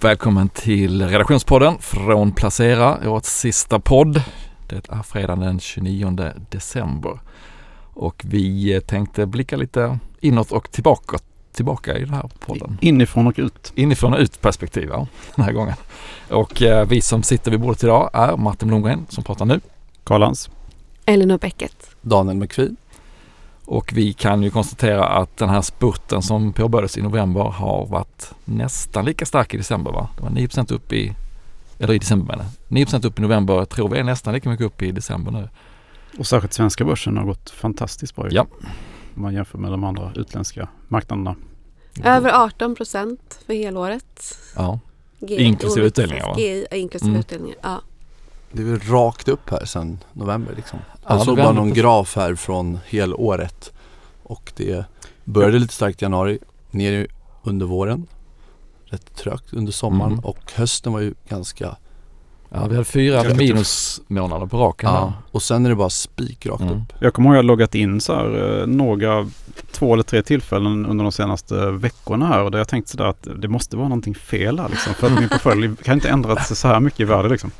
Välkommen till redaktionspodden från Placera, årets sista podd. Det är fredagen den 29 december och vi tänkte blicka lite inåt och tillbaka, tillbaka i den här podden. Inifrån och ut. Inifrån och ut perspektiv ja, den här gången. Och eh, vi som sitter vid bordet idag är Martin Blomgren som pratar nu. Karlans. Elinor Bäcket. Daniel McPhee. Och vi kan ju konstatera att den här spurten som påbörjades i november har varit nästan lika stark i december va? Det var 9% upp i, eller i december menar 9 upp i november. Jag tror vi är nästan lika mycket upp i december nu. Och särskilt svenska börsen har gått fantastiskt bra. Ja. Om man jämför med de andra utländska marknaderna. Över 18 procent för helåret. Ja. G- Inklusive utdelningar, va? GI, inklusive Mm. utdelningar, ja. Det är väl rakt upp här sedan november liksom. Ja, Jag såg bara någon graf här från helåret. Och det började lite starkt i januari, ner under våren. Rätt trögt under sommaren Mm. och hösten var ju ganska Ja, vi hade fyra minusmånader på raken. Ja, och sen är det bara spik rakt Mm. upp. Jag kommer ihåg att jag loggat in så här eh, några, två eller tre tillfällen under de senaste veckorna här och där jag tänkt sådär att det måste vara någonting fel här liksom. För att min portfölj kan inte ändra sig så här mycket i värde liksom.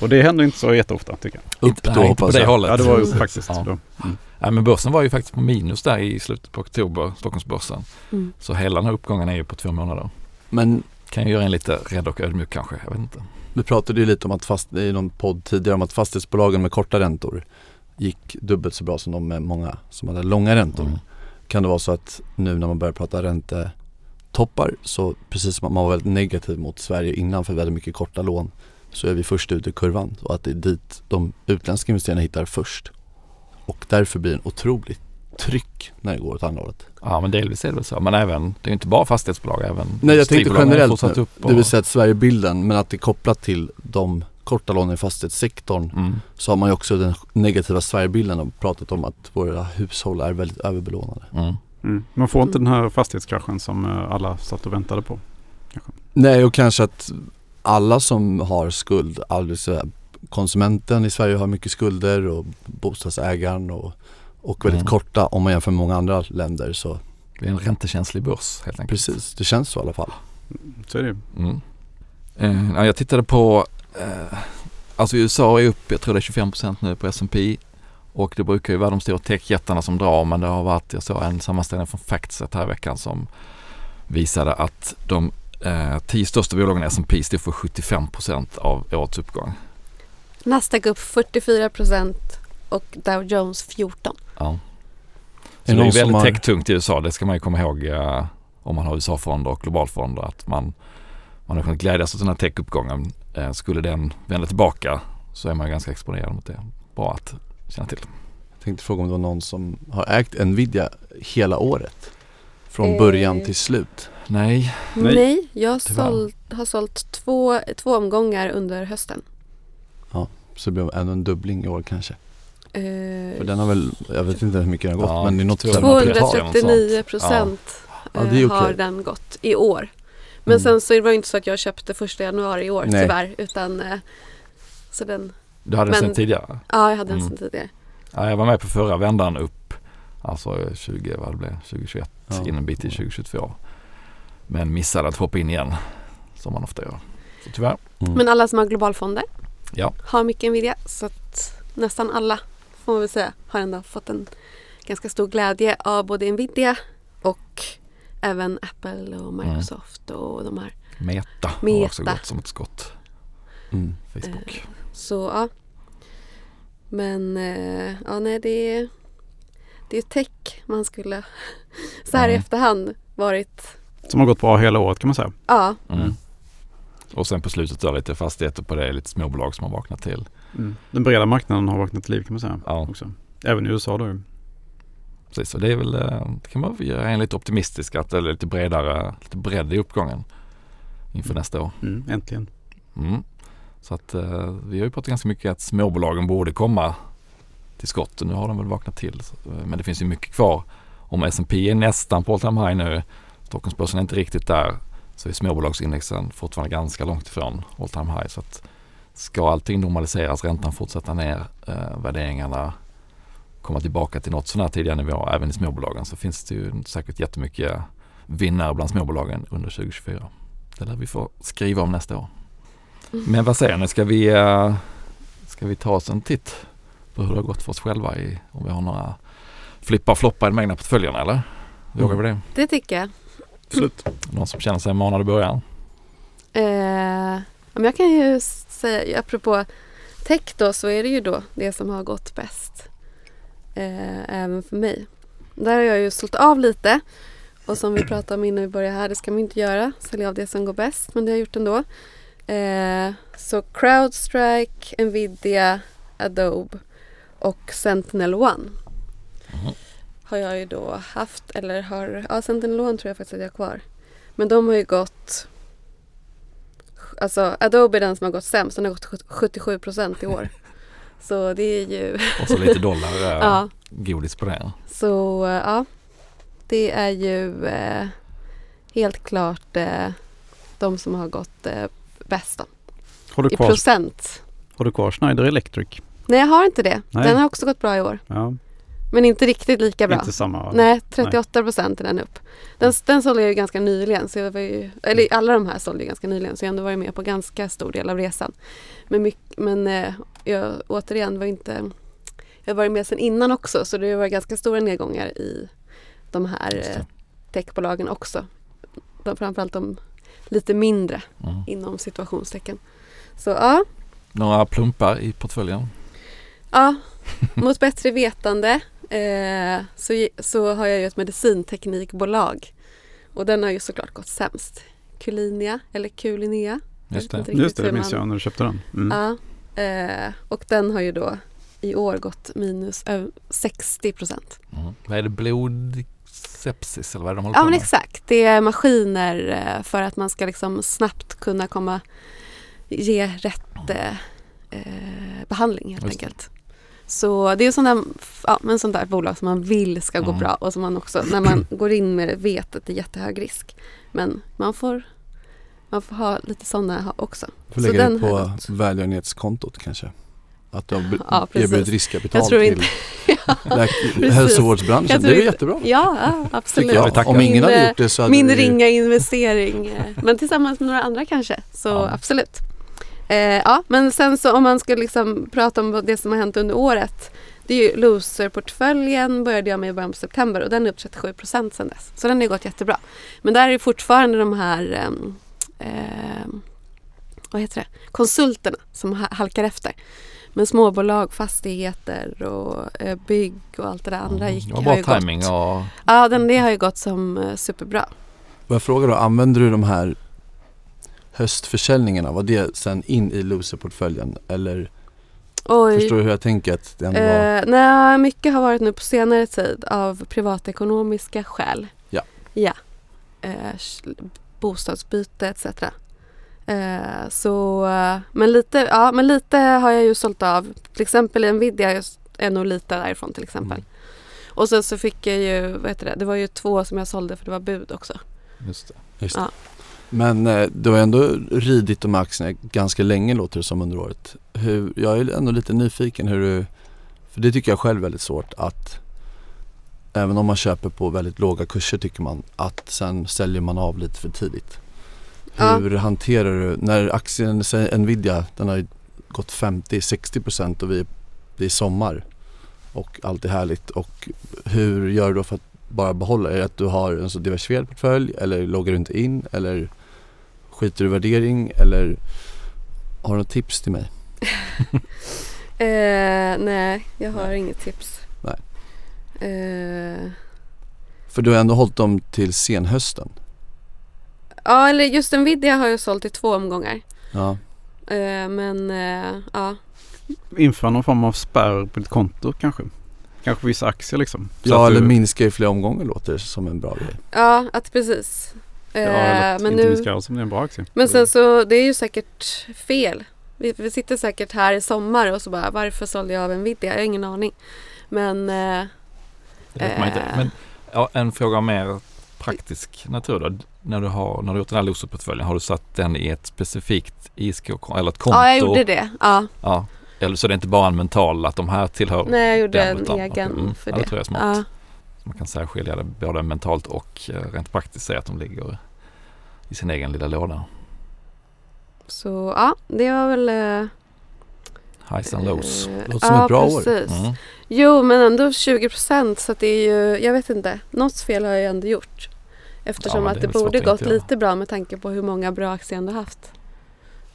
Och det händer inte så jätteofta tycker jag. Upp då nej, inte på hoppas det hållet. Ja det var ju Mm. faktiskt Ja. då. Mm. Nej, men börsen var ju faktiskt på minus där i slutet på oktober, Stockholmsbörsen. Mm. Så hela den här uppgången är ju på två månader. Men Kan ju göra en lite rädd och ödmjuk kanske, jag vet inte. vi pratade ju lite om att fast, i någon podd tidigare om att fastighetsbolagen med korta räntor gick dubbelt så bra som de med många som hade långa räntor. Mm. Kan det vara så att nu när man börjar prata räntetoppar så precis som att man var väldigt negativ mot Sverige innan för väldigt mycket korta lån så är vi först ut i kurvan och att det är dit de utländska investerarna hittar först. Och därför blir det en otroligt tryck när det går åt andra hållet. Ja men delvis är det väl så. Men även, det är ju inte bara fastighetsbolag, även Nej jag tänkte generellt nu, upp. det vill säga att Sverigebilden men att det är kopplat till de korta lånen i fastighetssektorn Mm. så har man ju också den negativa Sverigebilden och pratat om att våra hushåll är väldigt överbelånade. Mm. Mm. Man får inte den här fastighetskraschen som eh, alla satt och väntade på. Nej och kanske att alla som har skuld, alltså konsumenten i Sverige har mycket skulder och bostadsägaren och, och väldigt Mm. korta om man jämför med många andra länder så Det är en räntekänslig börs helt enkelt. precis, det känns så i alla fall. Så är det. Mm. Eh, ja, jag tittade på, eh, alltså USA är upp, jag tror det är 25% nu på S&P och det brukar ju vara de stora techjättarna som drar men det har varit, jag såg en sammanställning från Factset här i veckan som visade att de eh, tio största bolagen i S&P stod för 75% av årets uppgång. Nasdaq upp 44 procent och Dow Jones 14. Ja. Är Så det det är väldigt har- techtungt i USA, det ska man ju komma ihåg eh, om man har USA-fonder och globalfonder att man, man har kunnat glädjas åt den här techuppgången. Eh, skulle den vända tillbaka så är man ganska exponerad mot det. Bra att känna till. Jag tänkte fråga om det var någon som har ägt Nvidia hela året. Från Eh. början till slut. Nej, Nej. Nej, jag sålt, har sålt två, två omgångar under hösten. Så det blev ändå en dubbling i år kanske. Eh, För den har väl, jag vet inte hur mycket den har gått Ja, men det är något två- sånt. 239 procent Ja, är eh, har den gått i år. Men Mm. sen så det var det inte så att jag köpte första januari i år Nej. tyvärr. Utan, eh, så den, du hade den sen tidigare. ja jag hade den Mm. sen tidigare. Ja, jag var med på förra vändan upp, alltså 20, vad det blev, 2021 Ja. in en bit i 2022. Men missade att hoppa in igen som man ofta gör. Så tyvärr. Mm. Men alla som har globalfonder Ja. har mycket Nvidia. Så att nästan alla får man väl säga har ändå fått en ganska stor glädje av både Nvidia och även Apple och Microsoft och de här. Meta, har Meta. också gått som ett skott. Mm. Facebook. Så ja. Men eh, ja nej det är det är tech man skulle så här i Mm. efterhand varit Som har gått bra hela året kan man säga. ja Mm. Och sen på slutet då lite fastigheter på det, lite småbolag som har vaknat till. Mm. Den breda marknaden har vaknat till liv kan man säga. Ja, Också. Även i USA då precis. Och det är väl, eh, det kan man göra en lite optimistisk att det är lite bredare, lite bredd i uppgången inför nästa år. Mm, äntligen. Mm. Så att eh, vi har ju pratat ganska mycket att småbolagen borde komma till skott och nu har de väl vaknat till. Eh, Men det finns ju mycket kvar. Om S&P är nästan på all time high nu, Stockholmsbörsen är inte riktigt där, så är småbolagsindexen fortfarande ganska långt ifrån all time high. Så att ska allting normaliseras, räntan fortsätta ner, eh, värderingarna komma tillbaka till något sådär tidigare nivå även i småbolagen så finns det ju säkert jättemycket vinnare bland småbolagen under 2024. Det lär vi få skriva om nästa år. Mm. Men vad säger ni, ska vi, eh, ska vi ta oss en titt på hur det har gått för oss själva i, om vi har några flippa och floppa i de egna portföljerna eller? Vågar vi det? Det tycker jag. Absolut. Någon som känner sig manad i början? Eh, jag kan ju säga, apropå tech då, så är det ju då det som har gått bäst. Eh, även för mig. Där har jag ju sålt av lite. Och som vi pratade om innan vi började här, det ska man inte göra. Sälja av det som går bäst, men det har jag gjort ändå. Eh, så Crowdstrike, Nvidia, Adobe och Sentinel One Mhm. Har jag ju då haft, eller har, ja Sentinel One tror jag faktiskt att jag har kvar. Men de har ju gått Alltså Adobe är den som har gått sämst. Den har gått 77 procent i år. Så det är ju, Och så lite dollar eh, ja. godis på det. Så eh, ja, det är ju eh, helt klart eh, de som har gått eh, bäst då. Har, du I procent. har du kvar Schneider Electric? Nej, jag har inte det. Nej. Den har också gått bra i år. Ja, Men inte riktigt lika bra. inte samma. Nej, 38 procent är den upp. Den, Mm. den sålde jag ju ganska nyligen. Så jag var ju, eller alla de här sålde jag ganska nyligen. Så jag har ändå varit med på ganska stor del av resan. Men, mycket, men eh, jag, återigen var inte... Jag har varit med sedan innan också. Så det var ganska stora nedgångar i de här eh, techbolagen också. De, framförallt de lite mindre Mm. inom situationstecken. Så ja, Några plumpar i portföljen? ja mot bättre vetande eh, så, så har jag ju ett medicinteknikbolag. Och den har ju såklart gått sämst. Kulinia eller Kulinea. Jag Just det. Just det, det minns jag när du köpte den. Mm. Ja, eh, och den har ju då i år gått minus över 60 procent. Mm. Vad är det? Blodsepsis eller vad är det de håller Ja på men med? exakt. Det är maskiner eh, för att man ska liksom snabbt kunna komma ge rätt eh, eh, behandling helt Just det. enkelt. Så det är sån där, ja, men sånt där bolag som man vill ska gå Mm. bra och som man också när man går in med det vet att det är jättehög risk. Men man får, man får ha lite sådana också. Får Så lägga den det på välgörenhetskontot kanske. Att du har Ja, erbjudit riskkapital till Ja, hälsovårdsbranschen. Det är jättebra. Ja, absolut. Jag. Om ingen Min, hade gjort det så hade Min vi- ringa investering. Men tillsammans med några andra kanske. Så Ja. absolut. Eh, ja, men sen så om man ska liksom prata om vad det som har hänt under året. Det är ju loser-portföljen började jag med i början på september och den är upp 37 procent sedan dess. Så den har ju gått jättebra. Men där är det fortfarande de här ehm, vad heter det? konsulterna som ha- halkar efter. Men småbolag, fastigheter och eh, bygg och allt det där andra gick, Mm. Har ju bra gått. timing och Ja, den, det har ju gått som eh, superbra. Får jag fråga då, använder du de här höstförsäljningarna, var det sen in i loserportföljen? Eller Oj. förstår du hur jag tänker att det ändå var? Eh, nej, mycket har varit nu på senare tid av privatekonomiska skäl. Ja. Ja. Eh, bostadsbyte etc. Eh, så, eh, men, lite, ja, men lite har jag ju sålt av. Till exempel Nvidia är- nog lite därifrån till exempel. Mm. Och sen så fick jag ju, vad heter det, det var ju två som jag sålde för det var bud också. just det. Just ja. Men eh, du har ändå ridit de här aktierna ganska länge låter det som under året. Hur, jag är ändå lite nyfiken hur du, för det tycker jag själv är väldigt svårt att även om man köper på väldigt låga kurser tycker man att sen säljer man av lite för tidigt. Ja. Hur hanterar du, när aktien, säg Nvidia, den har ju gått 50-60% och vi, det är sommar och allt är härligt och hur gör du då för att bara behålla? Är det att du har en så diversifierad portfölj eller loggar du inte in eller skiter du i värdering eller har du något tips till mig? Eh, nej, jag har inget tips. Nej. Eh, För du har ändå hållit dem till senhösten. ja, eller just Nvidia har jag sålt i två omgångar. Ja. Eh, men eh, ja, Införa någon form av spärr på ditt konto kanske. Kanske vissa aktier liksom. Så Ja att eller du- minska i flera omgångar låter som en bra grej. ja att precis. Ja, Eh, eller men inte nu, minska alls om det är en bra aktie. men sen så, det är ju säkert fel. Vi, vi sitter säkert här i sommar och så bara, varför sålde jag av Nvidia? Jag har ingen aning. Men eh, Det vet man inte. Eh. Men ja, en fråga mer praktisk natur då. När du har, när du gjort den här loserportföljen, har du satt den i ett specifikt ISK eller ett konto? ja, jag gjorde det. Ja. Ja. Eller så det är inte bara en mental att de här tillhör Nej, jag gjorde den, en utan- egen mm, för ja, det. det tror jag är smart. Ja. Man kan särskilja det både mentalt och eh, rent praktiskt säga att de ligger i sin egen lilla låda. Så ja, det var väl... eh, Highs and lows. eh, Låter som ja, ett bra år. precis. Mm. Jo, men ändå 20 procent så att det är ju, jag vet inte, något fel har jag ändå gjort. Eftersom att det är det borde att gått lite bra med tanke på hur många bra aktier jag ändå haft.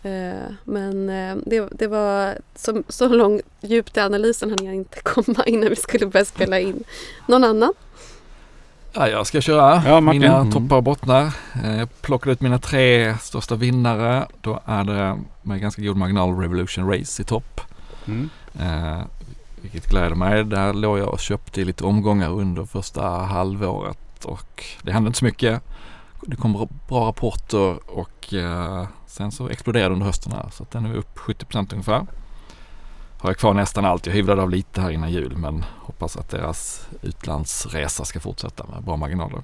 Eh, men eh, det, det var så, så långt djupt i analysen hann jag inte komma innan vi skulle börja spela in. Någon annan? Ja, jag ska köra Ja, mina Mm. toppar och bottnar. Eh, Jag plockade ut mina tre största vinnare. Då är det med ganska god marginal Revolution Race i topp. Mm. Eh, vilket gläder mig. Där låg jag och köpte i lite omgångar under första halvåret och det hände inte så mycket. Det kom bra rapporter och eh, sen så exploderade under hösten här så att den är upp 70% ungefär. Har jag kvar nästan allt. Jag hyvlade av lite här innan jul men hoppas att deras utlandsresa ska fortsätta med bra marginaler.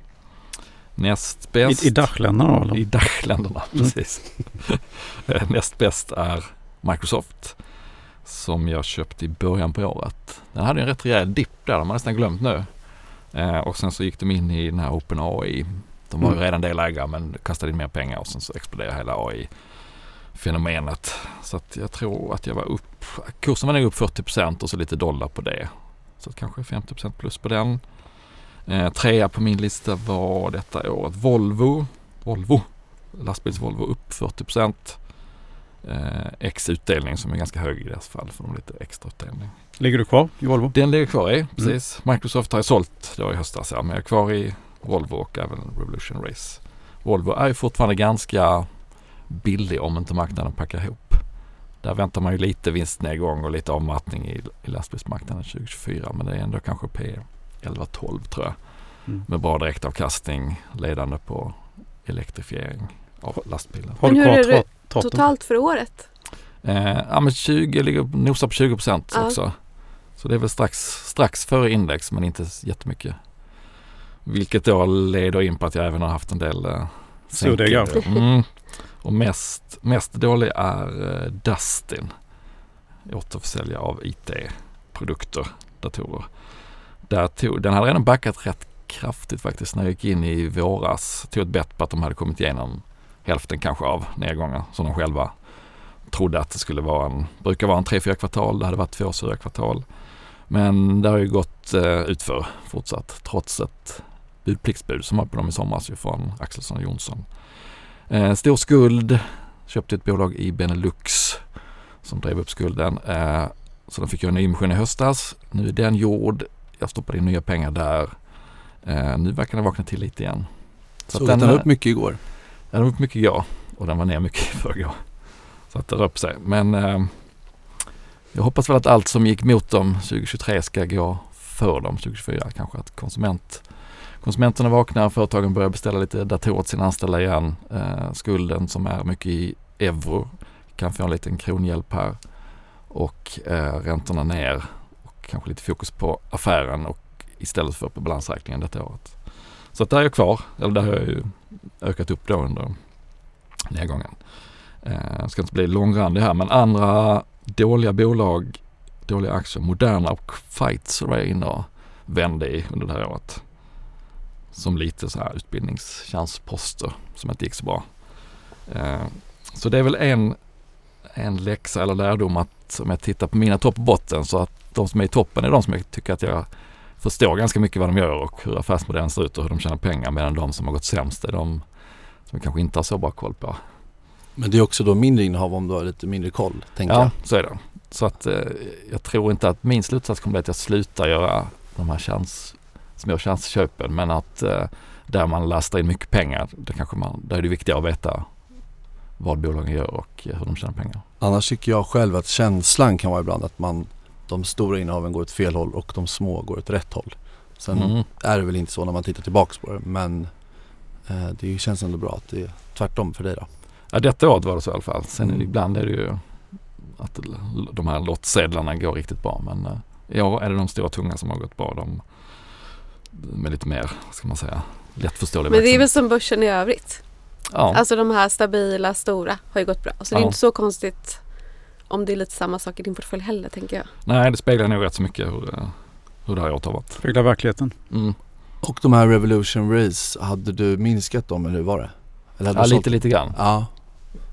Näst bäst I, I Dachländerna eller? i Dachländerna, Mm. precis. Eh, Näst bäst är Microsoft som jag köpte i början på året. Den hade en rätt rejäl dipp där, de har nästan glömt nu. Eh, och sen så gick de in i den här OpenAI. De var ju Mm. redan delägare men kastade in mer pengar och sen så exploderade hela AI-fenomenet. Så att jag tror att jag var upp, kursen var nog upp 40% och så lite dollar på det. Så kanske 50% plus på den. Eh, trea på min lista var detta året Volvo. Volvo. Lastbils-Volvo upp 40%. Eh, X utdelning som är ganska hög i deras fall för de lite extra utdelning. Ligger du kvar i Volvo? Den ligger kvar i, precis. Microsoft har jag sålt då i höstas ja, men jag är kvar i Volvo och även Revolution Race. Volvo är ju fortfarande ganska billig om inte marknaden packar ihop. Där väntar man ju lite vinstnedgång och lite avmattning i, i lastbilsmarknaden 2024 men det är ändå kanske P 11-12 tror jag. Mm. Med bra direktavkastning ledande på elektrifiering av lastbilar. Men hur är det? Totalt för året? Eh, ja men 20 ligger nosar på 20 procent Ja. också. Så det är väl strax, strax före index men inte jättemycket. Vilket då leder in på att jag även har haft en del eh, Surdegar. Mm. Och mest, mest dålig är eh, Dustin. Återförsäljare av IT-produkter, datorer. Där tog, den hade redan backat rätt kraftigt faktiskt när jag gick in i våras. Tog ett bett på att de hade kommit igenom hälften kanske av nedgången som de själva trodde att det skulle vara en, brukar vara en 3-4 kvartal. Det hade varit två sura kvartal. Men det har ju gått eh, utför fortsatt trots ett budpliktsbud som var på dem i somras ju från Axelsson och Jonsson. Eh, stor skuld, köpte ett bolag i Benelux som drev upp skulden. Eh, så de fick göra en nyemission i höstas. Nu är den gjord. Jag stoppade in nya pengar där. Eh, nu verkar den vakna till lite igen. Så Så den, den upp mycket igår. den var upp mycket igår och den var ner mycket i förrgår. Så att det rör upp sig. Men eh, jag hoppas väl att allt som gick mot dem 2023 ska gå för dem 2024. Kanske att konsument, konsumenterna vaknar, företagen börjar beställa lite datorer till sina anställda igen. Eh, skulden som är mycket i euro kan få en liten kronhjälp här. Och eh, räntorna ner och kanske lite fokus på affären och istället för på balansräkningen detta året. Så att där är jag kvar, eller där har jag ju ökat upp då under nedgången. Eh, Jag ska inte bli långrandig här men andra dåliga bolag, dåliga aktier, Moderna och Pfizer var jag inne och vände i under det här året. Som lite så här utbildningschansposter som inte gick så bra. Eh, Så det är väl en, en läxa eller lärdom att om jag tittar på mina topp och botten så att de som är i toppen är de som jag tycker att jag förstår ganska mycket vad de gör och hur affärsmodellen ser ut och hur de tjänar pengar medan de som har gått sämst är de som jag kanske inte har så bra koll på. Men det är också då mindre innehav om du har lite mindre koll, tänker Ja, jag. så är det. Så att eh, jag tror inte att min slutsats kommer bli att jag slutar göra de här chans, små chansköpen men att eh, där man lastar in mycket pengar, det kanske man, där är det viktigare att veta vad bolagen gör och eh, hur de tjänar pengar. Annars tycker jag själv att känslan kan vara ibland att man de stora innehaven går åt fel håll och de små går åt rätt håll. Sen Mm. är det väl inte så när man tittar tillbaks på det men eh, det känns ändå bra att det är tvärtom för dig då. Ja, detta året var det så i alla fall. Sen Mm. ibland är det ju att de här lottsedlarna går riktigt bra men eh, i år är det de stora tunga som har gått bra. De med lite mer, ska man säga, lättförståelig Men det är väl som börsen i övrigt. Ja, Alltså de här stabila, stora har ju gått bra. Så det är Ja. inte så konstigt om det är lite samma sak i din portfölj heller tänker jag. nej det speglar nog rätt så mycket hur, eh, hur det här året har varit. Speglar verkligheten. Mm. Och de här Revolution Race, hade du minskat dem eller hur var det? Eller Ja, du sålt lite, lite grann. Ja.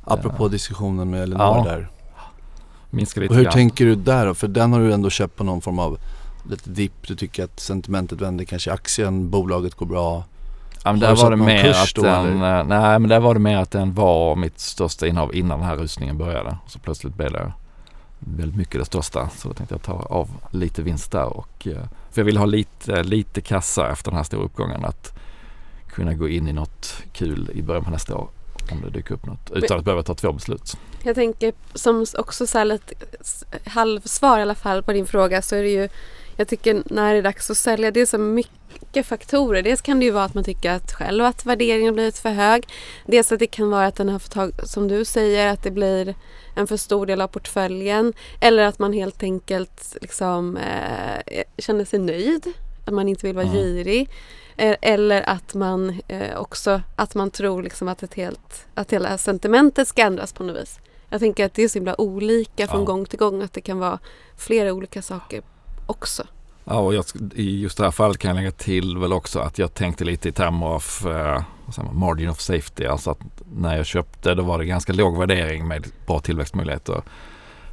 Apropå diskussionen med Elinor Ja, där. Minska lite Och hur grann. tänker du där då? För den har du ändå köpt på någon form av lite dipp. Du tycker att sentimentet vänder kanske i aktien, bolaget går bra. Ja, men Har där du var det mer att då, den, eller? eh, nej men där var det mer att den var mitt största innehav innan den här rusningen började. Så plötsligt blev det väldigt mycket det största. Så då tänkte jag ta av lite vinst där och eh, för jag vill ha lite, lite kassa efter den här stora uppgången. Att kunna gå in i något kul i början på nästa år om det dyker upp något utan att behöva ta två beslut. Jag tänker som också så här lite halvsvar i alla fall på din fråga så är det ju jag tycker när det är dags att sälja det är så mycket faktorer. Dels kan det ju vara att man tycker att själv att värderingen blivit för hög. Dels att det kan vara att den har fått tag, som du säger, att det blir en för stor del av portföljen. Eller att man helt enkelt liksom eh, känner sig nöjd. Att man inte vill vara Ja. girig. Eh, Eller att man eh, också att man tror liksom att, ett helt, att hela sentimentet ska ändras på något vis. Jag tänker att det är så himla olika från Ja. gång till gång att det kan vara flera olika saker också. Ja, och jag, i just det här fallet kan jag lägga till väl också att jag tänkte lite i termer av eh, margin of safety. Alltså att när jag köpte då var det ganska låg värdering med bra tillväxtmöjligheter.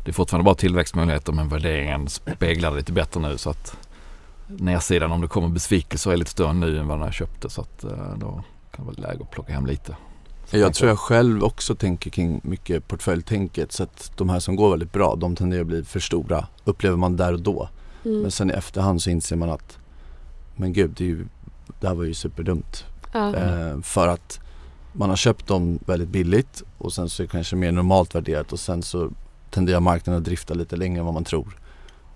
Det är fortfarande bra tillväxtmöjligheter men värderingen speglar det lite bättre nu så att nedsidan om det kommer besvikelser är lite större nu än vad när jag köpte så att eh, då kan det vara läge att plocka hem lite. Så Jag tror jag själv också tänker kring mycket portföljtänket. Så att de här som går väldigt bra, de tenderar att bli för stora. Upplever man där och då. Mm. Men sen i efterhand så inser man att men gud, det, är ju, det här var ju superdumt. Ja. Eh, för att man har köpt dem väldigt billigt och sen så är det kanske mer normalt värderat och sen så tenderar marknaden att drifta lite längre än vad man tror.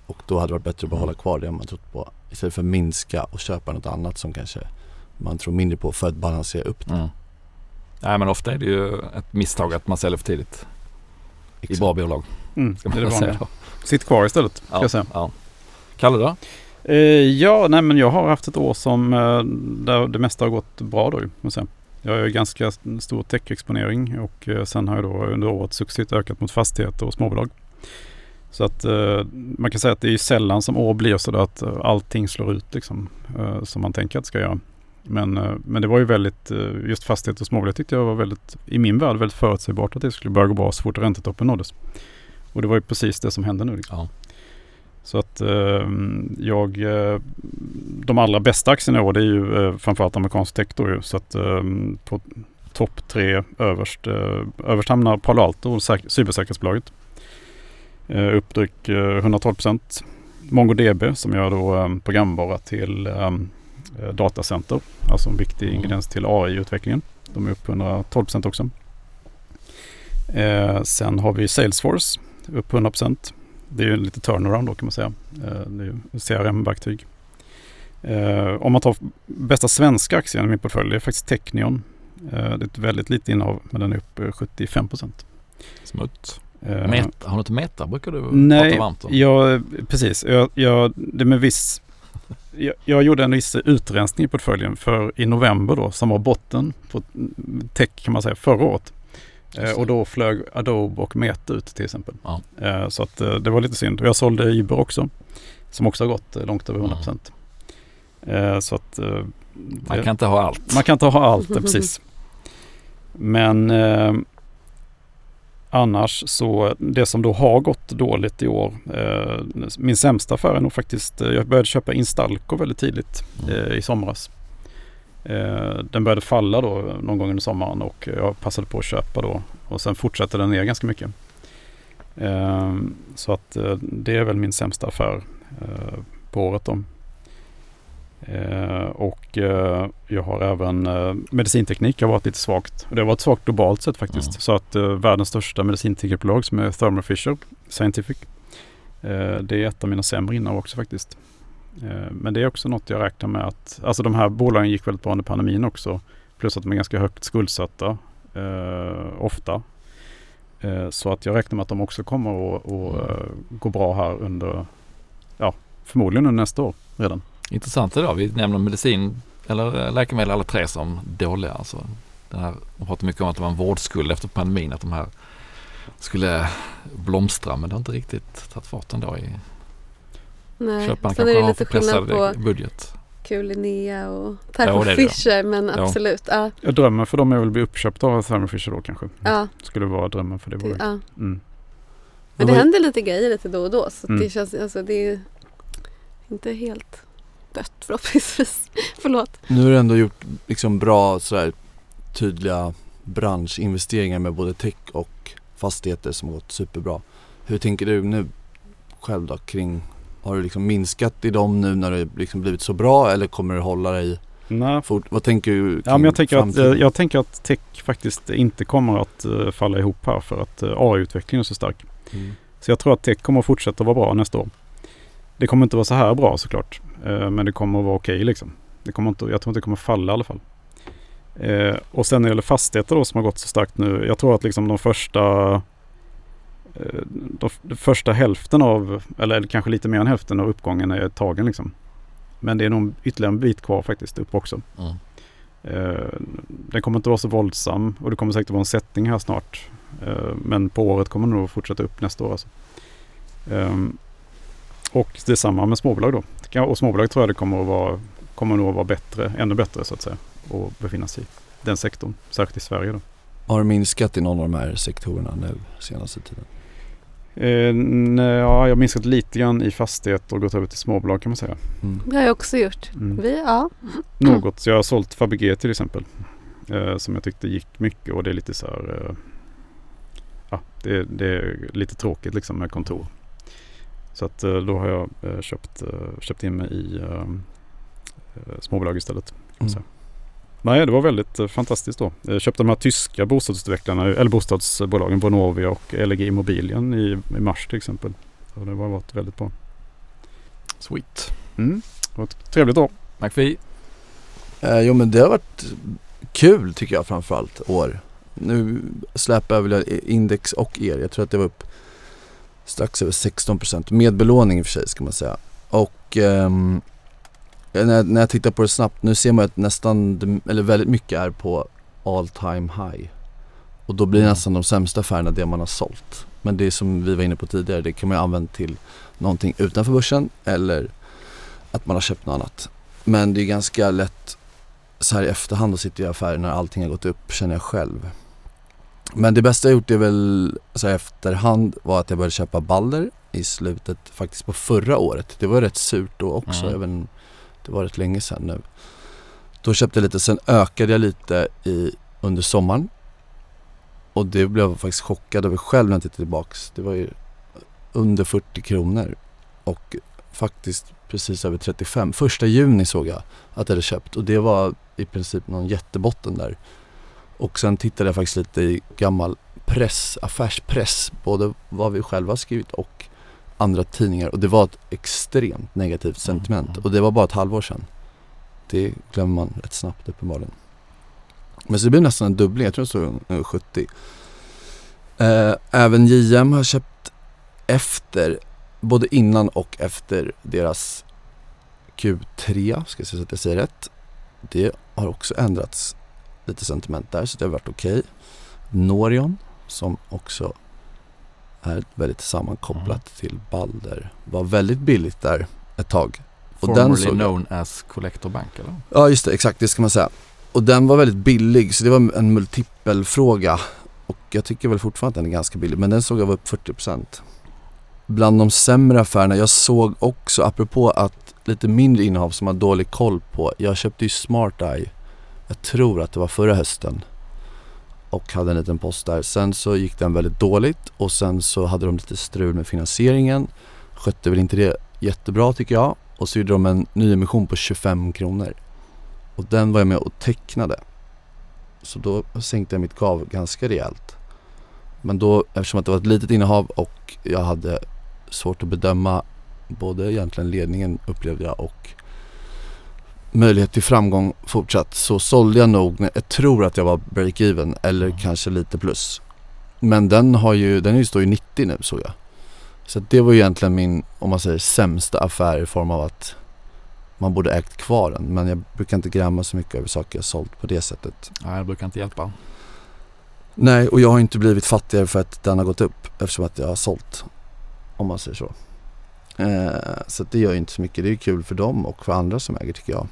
Och då hade det varit bättre att behålla kvar det man trott på istället för att minska och köpa något annat som kanske man tror mindre på för att balansera upp det. Mm. Nej men ofta är det ju ett misstag att man säljer för tidigt i Exakt. bra bolag. Mm, Ska det är man det säga då. Sitt kvar istället, ska Ja, jag säga. ja. Kalle då? Eh, ja, nej men jag har haft ett år som eh, där det mesta har gått bra då jag har ju ganska stor tech-exponering och eh, sen har jag då under året successivt ökat mot fastigheter och småbolag. Så att man kan säga att det är ju sällan som år blir så att allting slår ut liksom som man tänker att det ska göra. Men, men det var ju väldigt, just fastigheter och småbolag tyckte jag var väldigt, i min värld väldigt förutsägbart att det skulle börja gå bra så fort räntetoppen nåddes. Och det var ju precis det som hände nu. Liksom. Ja. Så att eh, jag, de allra bästa aktierna i år det är ju eh, framförallt amerikansk tech då ju. Så att eh, på topp tre överst, eh, överst hamnar Palo Alto, säk- cybersäkerhetsbolaget. Eh, upp drygt eh, 112 procent. MongoDB som gör då eh, programvara till eh, eh, datacenter. Alltså en viktig Mm. ingrediens till AI-utvecklingen. De är upp 112 procent också. Eh, sen har vi Salesforce upp 100 procent. Det är ju lite turnaround då kan man säga. Eh, det är ju CRM-verktyg. Eh, om man tar bästa svenska aktien i min portfölj, det är faktiskt Technion. Eh, det är ett väldigt litet innehav, men den är upp eh, 75 procent. Smutt. Meta, har du inte Meta brukar du Nej, prata varmt om? jag, precis. Jag, jag, det med viss, jag, jag gjorde en viss utrensning i portföljen för i november då, som var botten på tech kan man säga, förra året. Eh, det. och då flög Adobe och Meta ut till exempel. Ja. Eh, så att, eh, det var lite synd. Jag sålde Uber också, som också har gått långt över 100 procent. Eh, så att eh, Man det- kan inte ha allt. man kan inte ha allt, precis. Men eh, annars så det som då har gått dåligt i år. Eh, min sämsta affär är nog faktiskt, jag började köpa Instalco väldigt tidigt eh, i somras. Eh, den började falla då någon gång under sommaren och jag passade på att köpa då. Och sen fortsatte den ner ganska mycket. Eh, så att eh, det är väl min sämsta affär på året då. Och jag har även medicinteknik har varit lite svagt. Det har varit svagt globalt sett faktiskt. Mm. Så att världens största medicinteknikbolag som är Thermo Fisher Scientific. Det är ett av mina sämre innehav också faktiskt. Eh, men det är också något jag räknar med att, alltså de här bolagen gick väldigt bra under pandemin också. Plus att de är ganska högt skuldsatta eh, ofta. Eh, så att jag räknar med att de också kommer att, att eh, gå bra här under, ja förmodligen under nästa år redan. Intressant idag. Vi nämner medicin eller eh, läkemedel alla tre som dåliga. Alltså, den här, de pratar mycket om att det var en vårdskuld efter pandemin. Att de här skulle blomstra men det har inte riktigt tagit fart ändå. I, Nej. köparna Sen är kanske det har lite för pressad skillnad på budget. kul Linnea och Ja, Thermo det. Fisher men Ja. absolut. Ja, Ja, drömmen för dem är väl att bli uppköpta av Thermo Fisher då kanske. ja, Skulle vara drömmen för det det, bolaget. ja. Mm. Men det händer lite grejer lite då och då så Mm. det känns, alltså det är inte helt dött förhoppningsvis. Förlåt. Nu har du ändå gjort liksom bra sådär tydliga branschinvesteringar med både tech och fastigheter som har gått superbra. Hur tänker du nu själv då kring, har du liksom minskat i dem nu när det liksom blivit så bra eller kommer du hålla dig Nej, fort? Vad tänker du Ja, men jag, tänker att, eh, framtiden? jag tänker att tech faktiskt inte kommer att eh, falla ihop här för att eh, AI-utvecklingen är så stark. Mm. Så jag tror att tech kommer att fortsätta vara bra nästa år. Det kommer inte vara så här bra såklart. Men det kommer att vara okej liksom. Det kommer inte, jag tror inte det kommer falla i alla fall. Och sen när det gäller fastigheter då som har gått så starkt nu. Jag tror att liksom de första de, de första hälften av, eller kanske lite mer än hälften av uppgången är tagen liksom. Men det är nog ytterligare en bit kvar faktiskt upp också. Mm. Eh, Den kommer inte vara så våldsam och det kommer säkert vara en sättning här snart. Eh, Men på året kommer den nog fortsätta upp nästa år. Alltså. Ehm, Och detsamma med småbolag då. Och småbolag tror jag det kommer att vara, kommer nog att vara bättre, ännu bättre så att säga. Och befinna sig i den sektorn, särskilt i Sverige då. Har du minskat i någon av de här sektorerna nu senaste tiden? Eh, nej, ja, jag har minskat lite grann i fastighet och gått över till småbolag kan man säga. Mm. Det har jag också gjort. Mm. Vi, ja. Något, så jag har sålt Fabege till exempel. Eh, som jag tyckte gick mycket och det är lite så här. Eh, ja, det, det är lite tråkigt liksom med kontor. Så att eh, då har jag eh, köpt, eh, köpt in mig i småbolag istället. Kan man Mm. Nej, det var väldigt eh, fantastiskt då. Jag köpte de här tyska bostadsutvecklarna, eller bostadsbolagen Vonovia och LG Immobilien i, i mars till exempel. Och det har varit väldigt bra. Sweet. Mm. Det var ett trevligt år. McPhee. Eh, jo men det har varit kul tycker jag framförallt år. Nu släpar jag väl index och er. Jag tror att det var upp strax över 16% med belåning i och för sig ska man säga. Och ehm, när, jag, när jag tittar på det snabbt, nu ser man att nästan, eller väldigt mycket är på all time high. Och då blir nästan de sämsta affärerna det man har sålt. Men det som vi var inne på tidigare, det kan man ju använda till någonting utanför börsen eller att man har köpt något annat. Men det är ganska lätt så här i efterhand att sitta i affärer när allting har gått upp känner jag själv. Men det bästa jag gjort är väl så här, efterhand var att jag började köpa Balder i slutet faktiskt på förra året. Det var rätt surt då också, Mm. även det var rätt länge sedan nu. Då köpte jag lite, sen ökade jag lite i, under sommaren. Och det blev jag faktiskt chockad över själv när jag tittade tillbaks. Det var ju under 40 kronor och faktiskt precis över 35. Första juni såg jag att jag hade köpt och det var i princip någon jättebotten där. Och sen tittade jag faktiskt lite i gammal press, affärspress, både vad vi själva skrivit och andra tidningar och det var ett extremt negativt sentiment Mm. och det var bara ett halvår sedan. Det glömmer man rätt snabbt uppenbarligen. Men så det blev nästan en dubbling, jag tror det stod över 70. Eh, även JM har köpt efter, både innan och efter deras Q3, ska jag se så att jag säger rätt. Det har också ändrats lite sentiment där så det har varit okej. Norion som också är väldigt sammankopplat till Balder var väldigt billigt där ett tag. Och Formerly såg known as Collector Bank eller? Ja just det, exakt det ska man säga. Och den var väldigt billig så det var en multipelfråga. Och jag tycker väl fortfarande att den är ganska billig men den såg jag var upp 40%. Bland de sämre affärerna, jag såg också apropå att lite mindre innehav som har dålig koll på. Jag köpte ju Smart Eye, jag tror att det var förra hösten. Och hade en liten post där. Sen så gick den väldigt dåligt och sen så hade de lite strul med finansieringen. Skötte väl inte det jättebra tycker jag. Och så gjorde de en nyemission på 25 kronor. Och den var jag med och tecknade. Så då sänkte jag mitt gav ganska rejält. Men då, eftersom att det var ett litet innehav och jag hade svårt att bedöma både egentligen ledningen upplevde jag och möjlighet till framgång fortsatt så sålde jag nog, jag tror att jag var break-even eller Mm. kanske lite plus. Men den har ju, den står ju 90 nu såg jag. Så det var ju egentligen min, om man säger sämsta affär i form av att man borde ägt kvar den. Men jag brukar inte grämma så mycket över saker jag sålt på det sättet. Nej, det brukar inte hjälpa. Nej, och jag har inte blivit fattigare för att den har gått upp eftersom att jag har sålt. Om man säger så. Eh, så det gör ju inte så mycket. Det är ju kul för dem och för andra som äger tycker jag.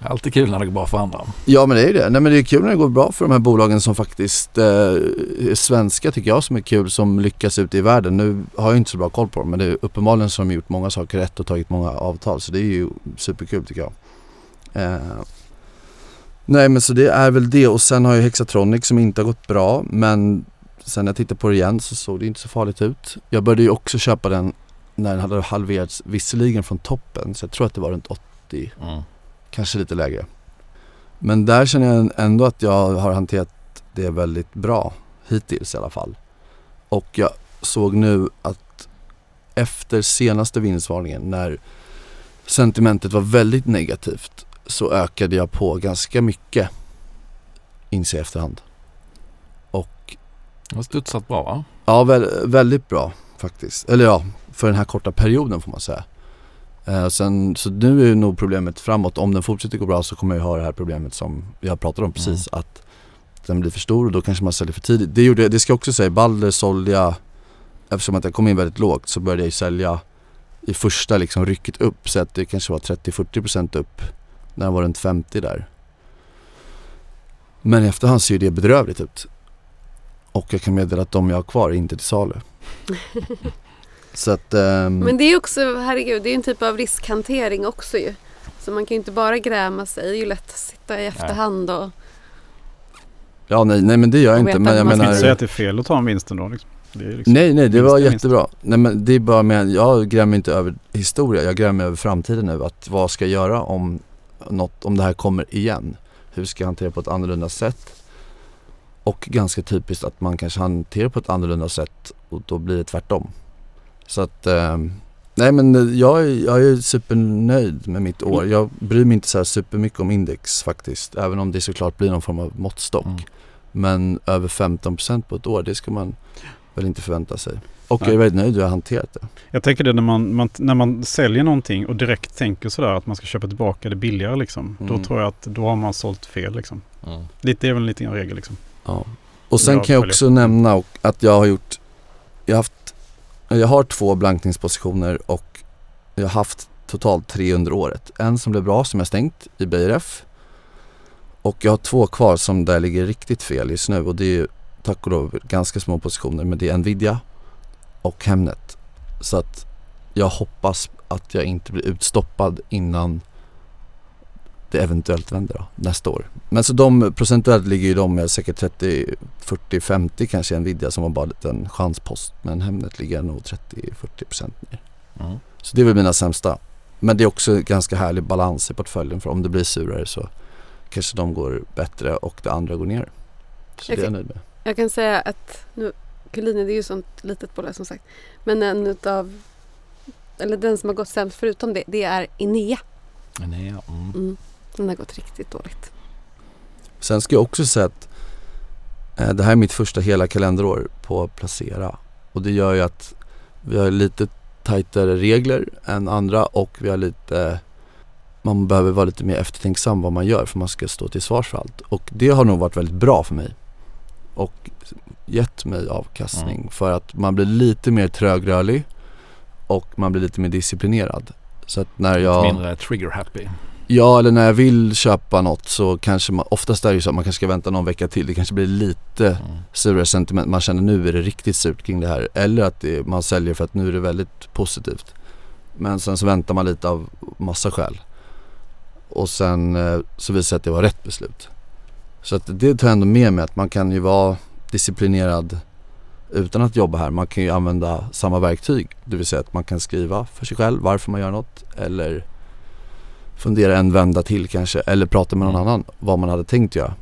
Alltid kul när det går bra för andra. Ja men det är ju det. Nej men det är kul när det går bra för de här bolagen som faktiskt eh, är svenska tycker jag som är kul som lyckas ute i världen. Nu har jag inte så bra koll på dem men det är uppenbarligen som de gjort många saker rätt och tagit många avtal så det är ju superkul tycker jag. Eh, nej men så det är väl det och sen har jag Hexatronic som inte har gått bra men sen när jag tittade på det igen så såg det inte så farligt ut. Jag började ju också köpa den när den hade halverats visserligen från toppen så jag tror att det var runt 80 Mm. Kanske lite lägre. Men där känner jag ändå att jag har hanterat det väldigt bra hittills i alla fall. Och jag såg nu att efter senaste vinstvarningen när sentimentet var väldigt negativt så ökade jag på ganska mycket inse i efterhand. Och Det har studsat bra va? Ja, väl, väldigt bra faktiskt. Eller ja, för den här korta perioden får man säga. Eh, sen, så nu är nog problemet framåt, om den fortsätter gå bra så kommer jag ha det här problemet som har pratat om precis. Att den blir för stor och då kanske man säljer för tidigt. Det, gjorde, jag- det ska jag också säga, Balder sålde jag, eftersom att jag kom in väldigt lågt så började jag ju sälja i första liksom rycket upp. Så att det kanske var 30-40% upp när den var runt 50 där. Men i efterhand ser ju det bedrövligt ut. Och jag kan meddela att de jag har kvar är inte till salu. Så att... ehm, Men det är också, herregud, det är en typ av riskhantering också ju. Så man kan ju inte bara gräma sig. Det är ju lätt att sitta i efterhand och... Ja nej, nej men det gör jag inte. Men jag man ska Man ska menar... inte säga att det är fel att ta en vinst ändå. Liksom. Det är liksom, Nej nej det var jättebra. Nej men det är bara med, jag grämer inte över historia, jag grämer över framtiden nu. Att vad ska jag göra om, något, om det här kommer igen? Hur ska jag hantera på ett annorlunda sätt? Och ganska typiskt att man kanske hanterar på ett annorlunda sätt och då blir det tvärtom. Så att, ehm, nej men jag, är- jag är supernöjd med mitt år. Jag bryr mig inte så här supermycket om index faktiskt. Även om det såklart blir någon form av måttstock. Mm. Men över 15% på ett år, det ska man väl inte förvänta sig. Och Nej. jag är väldigt nöjd hur jag har hanterat det. Jag tänker det när man, man, när man säljer någonting och direkt tänker sådär att man ska köpa tillbaka det billigare liksom. Mm. Då tror jag att då har man sålt fel liksom. Mm. Lite, det är väl en regel liksom. Ja. Och sen Jag kan jag följer. också nämna att jag har gjort, jag har haft, jag har två blankningspositioner och jag har haft totalt tre under året. En som blev bra som jag stängt i BRF och jag har två kvar som där ligger riktigt fel just nu och det är ju tack och lov ganska små positioner men det är Nvidia och Hemnet. Så att jag hoppas att jag inte blir utstoppad innan det eventuellt vänder då, nästa år. Men så de procentuellt ligger ju de med säkert 30, 40, 50 kanske Nvidia som var bara en liten chanspost. Men Hemnet ligger nog 30, 40 procent ner. Mm. Så det är väl mina sämsta. Men det är också ganska härlig balans i portföljen för om det blir surare så kanske de går bättre och det andra går ner. Så det är jag nöjd med. Jag kan säga att nu, Culini det är ju sånt litet bolag som sagt. Men en utav, eller den som har gått sämst förutom det, det är Enea. Ja. mm. Mm. Den har gått riktigt dåligt. Sen ska jag också säga att eh, det här är mitt första hela kalenderår på Placera. Och det gör ju att vi har lite tajtare regler än andra och vi har lite man behöver vara lite mer eftertänksam vad man gör för man ska stå till svars för allt. Och det har nog varit väldigt bra för mig. Och gett mig avkastning Mm. för att man blir lite mer trögrörlig och man blir lite mer disciplinerad. Så att när jag... Mindre trigger happy. Ja, eller när jag vill köpa något så kanske man, oftast är det ju så att man kanske ska vänta någon vecka till. Det kanske blir lite Mm. surare sentiment. Man känner nu är det riktigt surt kring det här. Eller att det, man säljer för att nu är det väldigt positivt. Men sen så väntar man lite av massa skäl. Och sen eh, så visar det sig att det var rätt beslut. Så att det tar jag ändå med mig att man kan ju vara disciplinerad utan att jobba här. Man kan ju använda samma verktyg. Det vill säga att man kan skriva för sig själv varför man gör något. Eller fundera en vända till kanske. Eller prata med någon Mm. annan vad man hade tänkt göra.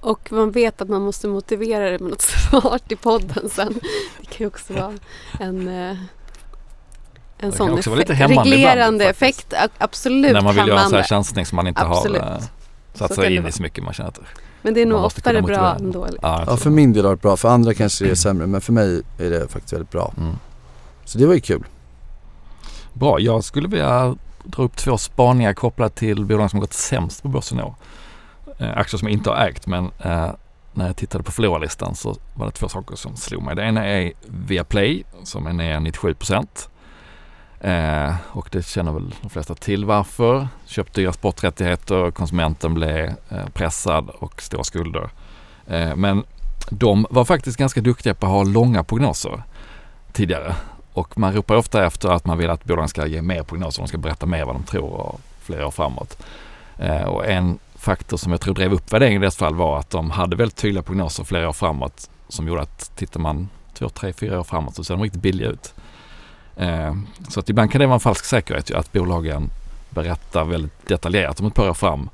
Och man vet att man måste motivera det med något smart i podden sen. Det kan ju också vara en, eh, en sån också vara lite effekt. reglerande ibland, effekt. Absolut När man vill göra en sån här chansning som man inte Absolut. har eh, Så satt kan sig in i så mycket man känner att Men det är nog oftare bra motivera. än dåligt. ja, Ja, för min del har det bra. För andra kanske det är sämre. Men för mig är det faktiskt väldigt bra. Mm. Så det var ju kul. Bra, jag skulle vilja dra upp två spaningar kopplat till bolag som har gått sämst på börsen i år. Eh, aktier som jag inte har ägt men eh, när jag tittade på förlorarlistan så var det två saker som slog mig. Det ena är Viaplay som är ner 97 procent. Eh, och det känner väl de flesta till varför. Köpt dyra sporträttigheter, konsumenten blev eh, pressad och stora skulder. Eh, men de var faktiskt ganska duktiga på att ha långa prognoser tidigare. Och man ropar ofta efter att man vill att bolagen ska ge mer prognoser, de ska berätta mer vad de tror flera år framåt. Eh, och en faktor som jag tror drev upp värderingen i deras fall var att de hade väldigt tydliga prognoser flera år framåt som gjorde att tittar man två, tre, fyra år framåt så ser de riktigt billiga ut. Eh, så att ibland kan det vara en falsk säkerhet ju, att bolagen berättar väldigt detaljerat om ett par år fram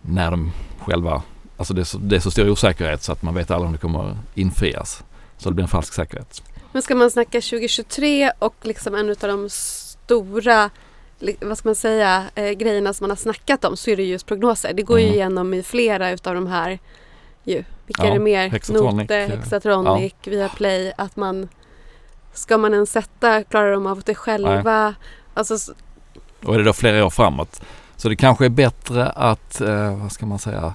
när de själva, alltså det är, så, det är så stor osäkerhet så att man vet aldrig om det kommer infrias. Så det blir en falsk säkerhet. Men ska man snacka 2023 och liksom en av de stora vad ska man säga, eh, grejerna som man har snackat om så är det just prognoser. Det går mm. ju igenom i flera utav de här ju. Vilka ja, är det mer? Hexatronic, Note, Hexatronic, ja. Viaplay. Att man Ska man ens sätta, klarar de av det själva? Alltså, och är det då flera år framåt. Så det kanske är bättre att, eh, vad ska man säga,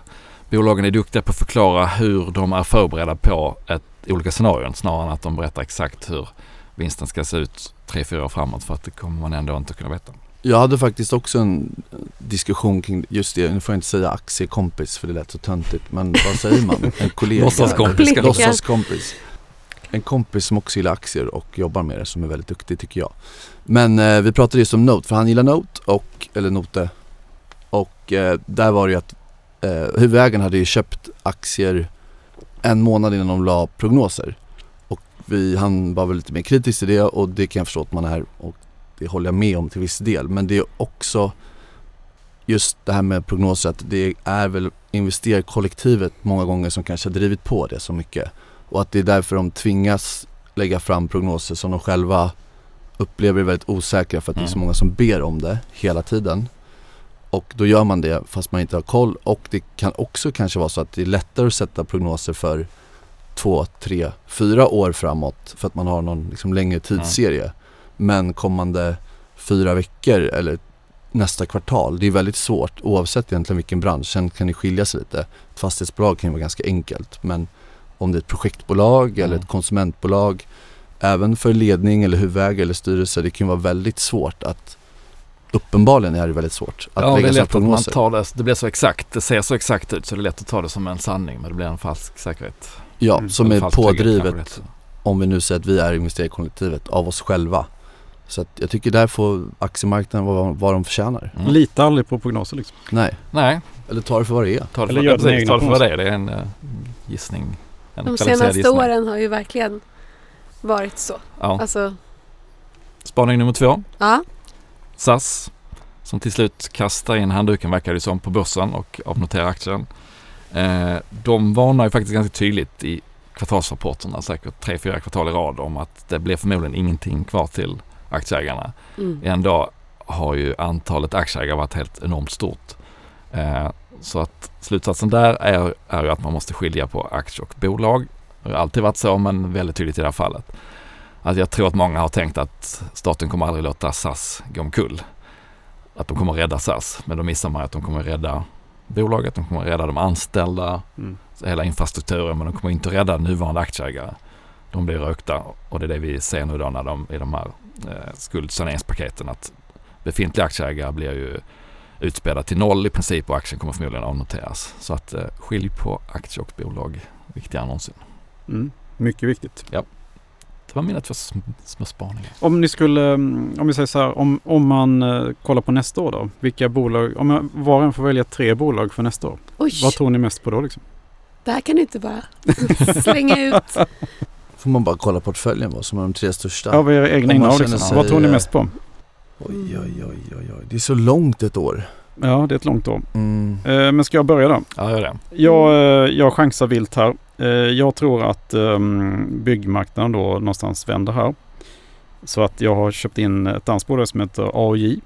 bolagen är duktiga på att förklara hur de är förberedda på ett, olika scenarion snarare än att de berättar exakt hur vinsten ska se ut tre, fyra år framåt för att det kommer man ändå inte kunna veta. Jag hade faktiskt också en diskussion kring just det, nu får jag inte säga aktiekompis för det lät så töntigt, men vad säger man? En kollega? Låtsaskompis. Låtsaskompis. En kompis som också gillar aktier och jobbar med det som är väldigt duktig tycker jag. Men eh, vi pratade just om Note, för han gillar Note och, eller Note. Och eh, där var det ju att eh, huvudägaren hade ju köpt aktier en månad innan de la prognoser. Och vi, han var väl lite mer kritisk till det och det kan jag förstå att man är och det håller jag med om till viss del. Men det är också just det här med prognoser att det är väl investerarkollektivet många gånger som kanske har drivit på det så mycket. Och att det är därför de tvingas lägga fram prognoser som de själva upplever är väldigt osäkra för att mm. det är så mm. många som ber om det hela tiden. Och då gör man det fast man inte har koll och det kan också kanske vara så att det är lättare att sätta prognoser för två, tre, fyra år framåt för att man har någon liksom längre tidsserie. Mm. Men kommande fyra veckor eller nästa kvartal, det är väldigt svårt oavsett egentligen vilken bransch. Sen kan det skilja sig lite. Ett fastighetsbolag kan ju vara ganska enkelt men om det är ett projektbolag mm. eller ett konsumentbolag även för ledning eller huvudägare eller styrelse, det kan vara väldigt svårt att Uppenbarligen är det väldigt svårt att ja, lägga det är lätt att man tar det, det blir så exakt, det ser så exakt ut så det är lätt att ta det som en sanning men det blir en falsk säkerhet. Ja, mm. som är pådrivet om vi nu säger att vi är investerarkollektivet av oss själva. Så att jag tycker där får aktiemarknaden vad, vad de förtjänar. Mm. Lita aldrig på prognoser liksom. Nej. Nej. Eller ta det för vad det är. Ta det för, Eller gör precis, ta det för vad det är. Det är en uh, gissning. En De senaste gissning. åren har ju verkligen varit så. Ja. Alltså... Spaning nummer två. Ja. SAS som till slut kastar in handduken verkar det som på börsen och avnoterar aktien. Eh, de varnar ju faktiskt ganska tydligt i kvartalsrapporterna, säkert tre, fyra kvartal i rad om att det blir förmodligen ingenting kvar till aktieägarna. Mm. Ändå har ju antalet aktieägare varit helt enormt stort. Eh, så att slutsatsen där är, är ju att man måste skilja på aktie och bolag. Det har alltid varit så men väldigt tydligt i det här fallet. Att jag tror att många har tänkt att staten kommer aldrig låta SAS gå omkull. Att de kommer rädda SAS. Men då missar man att de kommer rädda bolaget, de kommer rädda de anställda, mm. hela infrastrukturen men de kommer inte rädda nuvarande aktieägare. De blir rökta och det är det vi ser nu då när de i de här eh, skuldsaneringspaketen att befintliga aktieägare blir ju utspädda till noll i princip och aktien kommer förmodligen avnoteras. Så att eh, skilj på aktie och bolag, viktigare än någonsin. Mm, mycket viktigt. Ja. Det var mina två små spaningar. Om ni skulle, mm, om vi säger så här, om, om man uh, kollar på nästa år då. Vilka bolag, om jag, var och en får välja tre bolag för nästa år. Oj. Vad tror ni mest på då liksom? Det här kan du inte bara slänga ut. Får man bara kolla portföljen vad som är de tre största. Ja, vad är era egna innehav liksom? Sig, vad tror ni mest på? Oj, oj, oj, oj, oj. Det är så långt ett år. Ja, det är ett långt år. Mm. Eh, men ska jag börja då? Ja, gör det. Jag, eh, jag chansar vilt här. Eh, jag tror att um, byggmarknaden då någonstans vänder här. Så att jag har köpt in ett dansbolag som heter AOJ.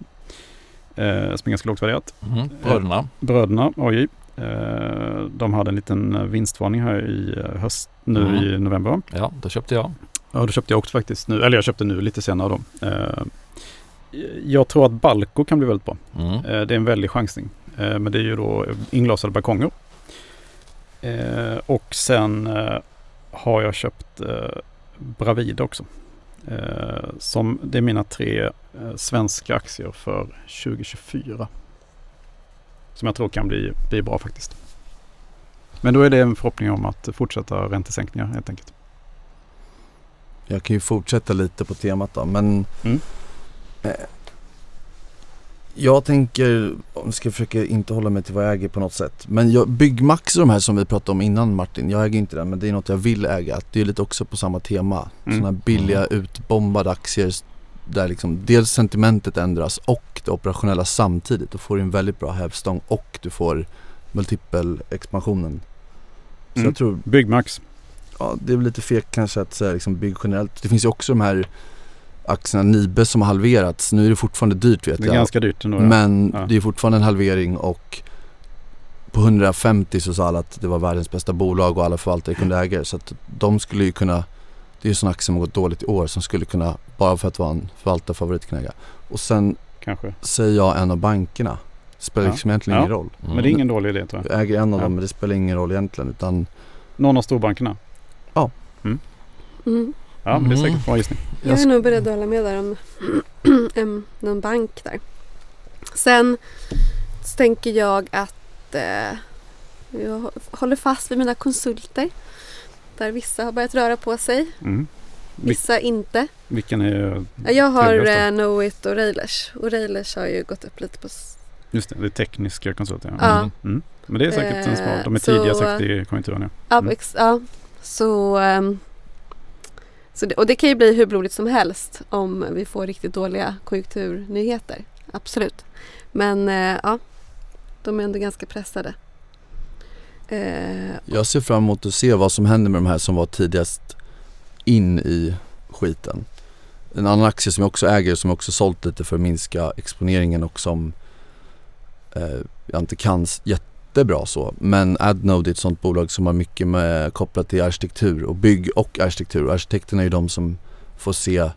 Eh, som är ganska lågt värderat. Mm. Bröderna. Eh, bröderna AOJ. De hade en liten vinstvarning här i höst, nu mm. i november. Ja, det köpte jag. Ja, det köpte jag också faktiskt nu. Eller jag köpte nu lite senare då. Jag tror att Balco kan bli väldigt bra. Mm. Det är en väldig chansning. Men det är ju då inglasade balkonger. Eh, och sen har jag köpt Bravida också. Eh, som, det är mina tre eh, svenska aktier för 2024. Som jag tror kan bli, bli bra faktiskt. Men då är det en förhoppning om att fortsätta räntesänkningar helt enkelt. Jag kan ju fortsätta lite på temat då men Mm. Jag tänker, jag ska försöka inte hålla mig till vad jag äger på något sätt Men jag, Byggmax och de här som vi pratade om innan Martin, jag äger inte den men det är något jag vill äga Det är lite också på samma tema Mm. Sådana billiga utbombade aktier där liksom dels sentimentet ändras och det operationella samtidigt. Då får du en väldigt bra hävstång och du får multipel expansionen. Så Mm. jag tror Byggmax. ja, det är väl lite fegt kanske att säga liksom bygg generellt. Det finns ju också de här aktierna Nibe som har halverats. Nu är det fortfarande dyrt vet Det är jag. ganska dyrt ändå. ja. Men Ja. det är fortfarande en halvering och på 150 så sa alla att det var världens bästa bolag och alla förvaltare kunde äga det. Så att de skulle ju kunna, det är ju sådana aktier som har gått dåligt i år som skulle kunna, bara för att vara en förvaltarfavorit kunna äga. Och sen Kanske. säger jag en av bankerna. Det spelar Ja. liksom egentligen Ja. ingen roll. Men det är ingen dålig idé tror jag. Jag äger en av Ja. dem men det spelar ingen roll egentligen utan Någon av storbankerna. Mm. Ja, men det är Mm. säkert en bra gissning. Jag är nog beredd att hålla med där om någon bank där. Sen så tänker jag att eh, jag håller fast vid mina konsulter. Där vissa har börjat röra på sig, Mm. Vil- vissa inte. vilken är... Jag har eh, Knowit och Railers. Och Railers har ju gått upp lite på... Just det, det är tekniska konsulter. Ja. Ja. Mm. Men det är säkert en smart. De är Eh, tidiga så, säkert i konjunkturen. Ja. Ja, Mm. ja. Så, så det, och det kan ju bli hur blodigt som helst om vi får riktigt dåliga konjunkturnyheter. Absolut. Men eh, ja, de är ändå ganska pressade. Eh, Jag ser fram emot att se vad som händer med de här som var tidigast in i skiten. En annan aktie som jag också äger som jag också sålt lite för att minska exponeringen och som eh, jag inte kan s- jättebra så. Men Adnode är ett sånt bolag som har mycket med, kopplat till arkitektur och bygg och arkitektur. Och Arkitekterna är ju de som får se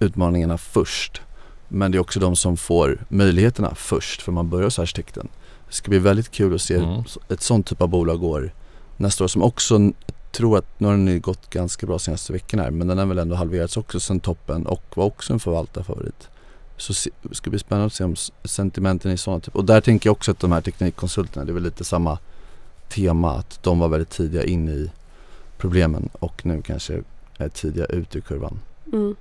utmaningarna först. Men det är också de som får möjligheterna först för man börjar hos arkitekten. Det ska bli väldigt kul att se Mm. ett sånt typ av bolag går nästa år som också tror att nu har den ju gått ganska bra senaste veckorna här men den har väl ändå halverats också sen toppen och var också en förvaltarfavorit. Så se, det ska bli spännande att se om sentimenten är sådana typ. Och där tänker jag också att de här teknikkonsulterna, det är väl lite samma tema att de var väldigt tidiga in i problemen och nu kanske är tidiga ut ur kurvan. mm.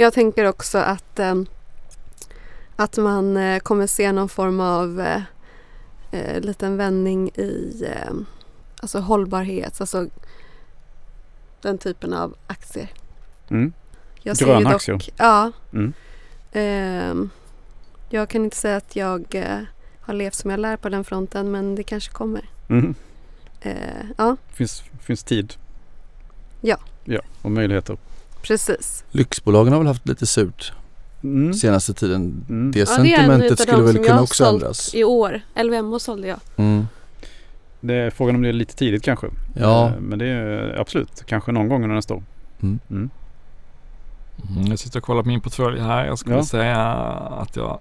Jag tänker också att, ehm, att man eh, kommer se någon form av eh, eh, liten vändning i eh, alltså hållbarhet, alltså den typen av aktier. Mm. Jag Gröna dock, aktier. Ja. Mm. Ehm, jag kan inte säga att jag eh, har levt som jag lär på den fronten men det kanske kommer. Mm. Eh, ja, Finns, finns tid. Ja. Ja, och möjligheter. precis. Lyxbolagen har väl haft lite surt Mm. senaste tiden. Mm. Det Ja, det sentimentet utav skulle väl kunna också ändras. I år. LVMH sålde jag. Mm. Det är frågan om det är lite tidigt kanske. Ja. Eh, Men det är absolut, kanske någon gång under nästa år. Mm. Mm. Jag sitter och kollar på min portfölj här. Jag skulle Ja. säga att jag,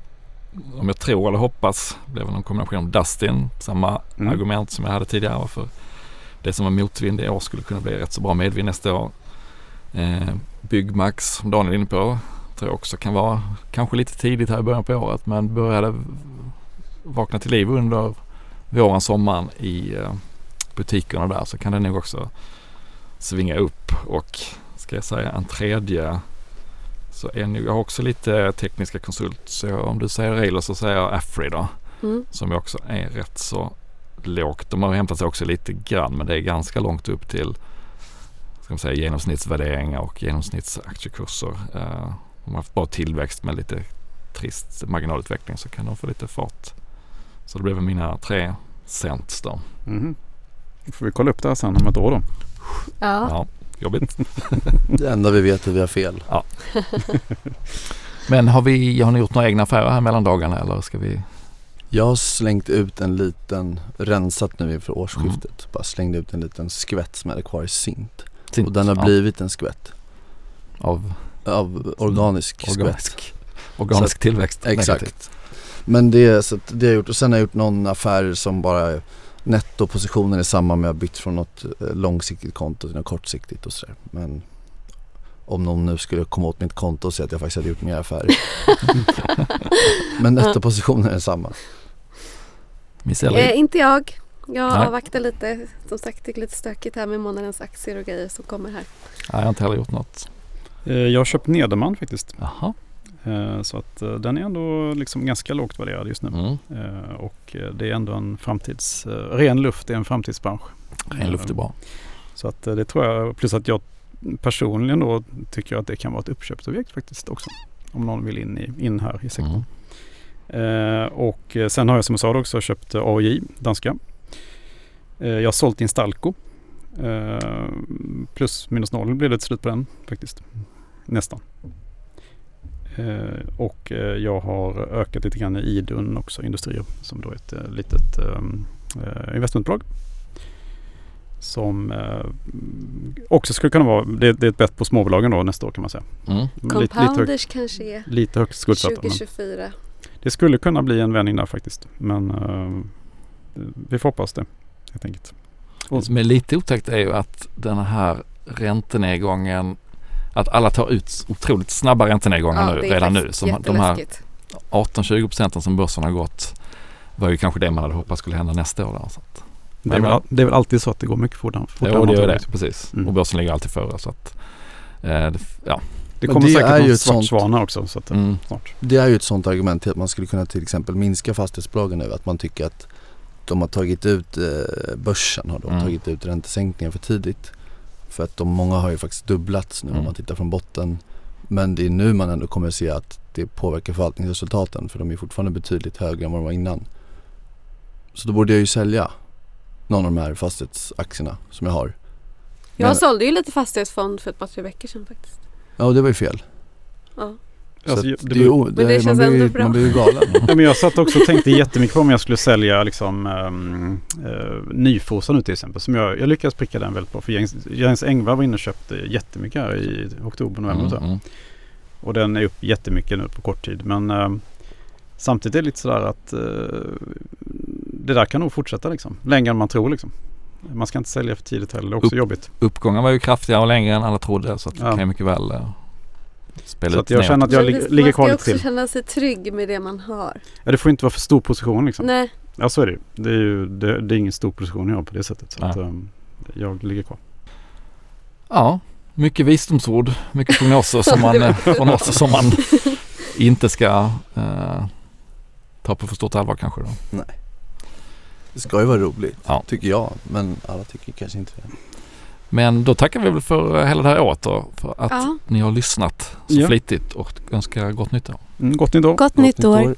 om jag tror eller hoppas, väl någon kombination av Dustin, samma Mm. argument som jag hade tidigare. Varför det som var motvind i år skulle kunna bli rätt så bra medvind nästa år. Eh, Byggmax, som Daniel är inne på, tror jag också kan vara kanske lite tidigt här i början på året men började vakna till liv under våren, sommaren i eh, butikerna där så kan det nog också svinga upp och ska jag säga en tredje så är nog, jag har också lite tekniska konsult så om du säger Railers så säger jag Afri då Mm. som också är rätt så lågt. De har hämtat sig också lite grann men det är ganska långt upp till ska man säga, genomsnittsvärderingar och genomsnittsaktiekurser. Eh, de har haft bra tillväxt med lite trist marginalutveckling så kan de få lite fart. Så det blev väl mina tre cents då. Mhm. Då får vi kolla upp det här sen om ett år då. Ja. Ja, jobbigt. Det enda vi vet är att vi har fel. Men har, vi, har ni gjort några egna affärer här mellan dagarna eller ska vi? Jag har slängt ut en liten, rensat nu inför årsskiftet. Bara slängde ut en liten skvätt som hade kvar i Sint. Och den har Ja, blivit en skvätt. av Av organisk, skvätt. organisk, organisk tillväxt. negativt. Exakt. Men det, så att det har jag gjort. Och sen har jag gjort någon affär som bara nettopositionen är samma men jag har bytt från något eh, långsiktigt konto till något kortsiktigt och sådär. Men om någon nu skulle komma åt mitt konto och säga att jag faktiskt hade gjort mer affärer. Men nettopositionen är. Miss Eh, inte jag. Jag Nej. avvaktar lite. Som sagt, det är lite stökigt här med månadens aktier och grejer som kommer här. Nej, jag har inte heller gjort något. Eh, Jag har köpt Nederman faktiskt. Jaha. Eh, Så att eh, den är ändå liksom ganska lågt värderad just nu. Mm. Eh, Och det är ändå en framtids... Ren luft är en framtidsbransch. Ren luft är bra. Så att det tror jag, plus att jag personligen då tycker att det kan vara ett uppköpsobjekt faktiskt också. Om någon vill in, i, in här i sektorn. Mm. Och sen har jag som jag sa också köpt AOJ, danska. Jag har sålt Instalco. Plus minus noll blev det till slut på den faktiskt. Nästan. Eh, och eh, jag har ökat lite grann i Idun också, Industrier, som då är ett eh, litet eh, investmentbolag. Som också skulle kunna vara, det, det är ett bett på småbolagen då nästa år kan man säga. Mm. Men Lite, lite, högt, Compounders kanske är lite högt skuldsatta. Men 2024. det skulle kunna bli en vändning där faktiskt. Men vi får hoppas det helt enkelt. Det som är lite otäckt är ju att den här räntenedgången att alla tar ut otroligt snabba räntenedgångar nu, det är redan nu. Som de här jätteläskigt. 18-20 procenten som börsen har gått var ju kanske det man hade hoppats skulle hända nästa år. Så att, Det är, väl, det är väl alltid så att det går mycket fortare. fortare jo, det gör det. Precis. Mm. Och börsen ligger alltid före. Så att, eh, det, ja. Det kommer det säkert är ju någon ett svart sånt- svan här också. Så att, Mm. snart. Det är ju ett sånt argument till att man skulle kunna till exempel minska fastighetsbolagen nu. Att man tycker att de har tagit ut, eh, börsen har då Mm. tagit ut räntesänkningar för tidigt. För att de många har ju faktiskt dubblats nu Mm. om man tittar från botten. Men det är nu man ändå kommer att se att det påverkar förvaltningsresultaten för de är fortfarande betydligt högre än vad de var innan. Så då borde jag ju sälja någon av de här fastighetsaktierna som jag har. Jag Men- sålde ju lite fastighetsfond för ett par tre veckor sedan faktiskt. Ja det var ju fel. Ja. Så Alltså, det det är ju, o- det det är, man, känns blir ändå bra. man blir ju galen. Ja, men jag satt också och tänkte jättemycket på om jag skulle sälja liksom, um, Nyfosa nu till exempel. Som jag, jag lyckades pricka den väldigt bra. För Jens, Jens Engvall var inne och köpte jättemycket här i oktober, november. Mm, så. mm. Och den är upp jättemycket nu på kort tid. Men ehm, samtidigt är det lite sådär att eh, det där kan nog fortsätta liksom. Längre än man tror liksom. Man ska inte sälja för tidigt heller. Det är också Upp. jobbigt. Uppgången var ju kraftigare och längre än alla trodde. Så att det Ja. kan ju mycket väl eh, spela Så att jag känner att jag lig- ligger man kvar ska lite också till. känna sig trygg med det man har. Ja, det får inte vara för stor position liksom. Nej, Ja så är det ju. Det är, ju, det, det är ingen stor position jag har på det sättet. Så att, Nej. ehm, jag ligger kvar. Ja, mycket visdomsord, mycket prognoser som man, eh, prognoser som man inte ska eh, ta på för stort allvar kanske. Då. Det ska ju vara roligt, Ja. tycker jag. Men alla tycker kanske inte det. Men då tackar vi väl för hela det här året då, för att Ja. ni har lyssnat så Ja. flitigt och önskar gott nytt år. Mm, gott nytt år. gott nytt år. år.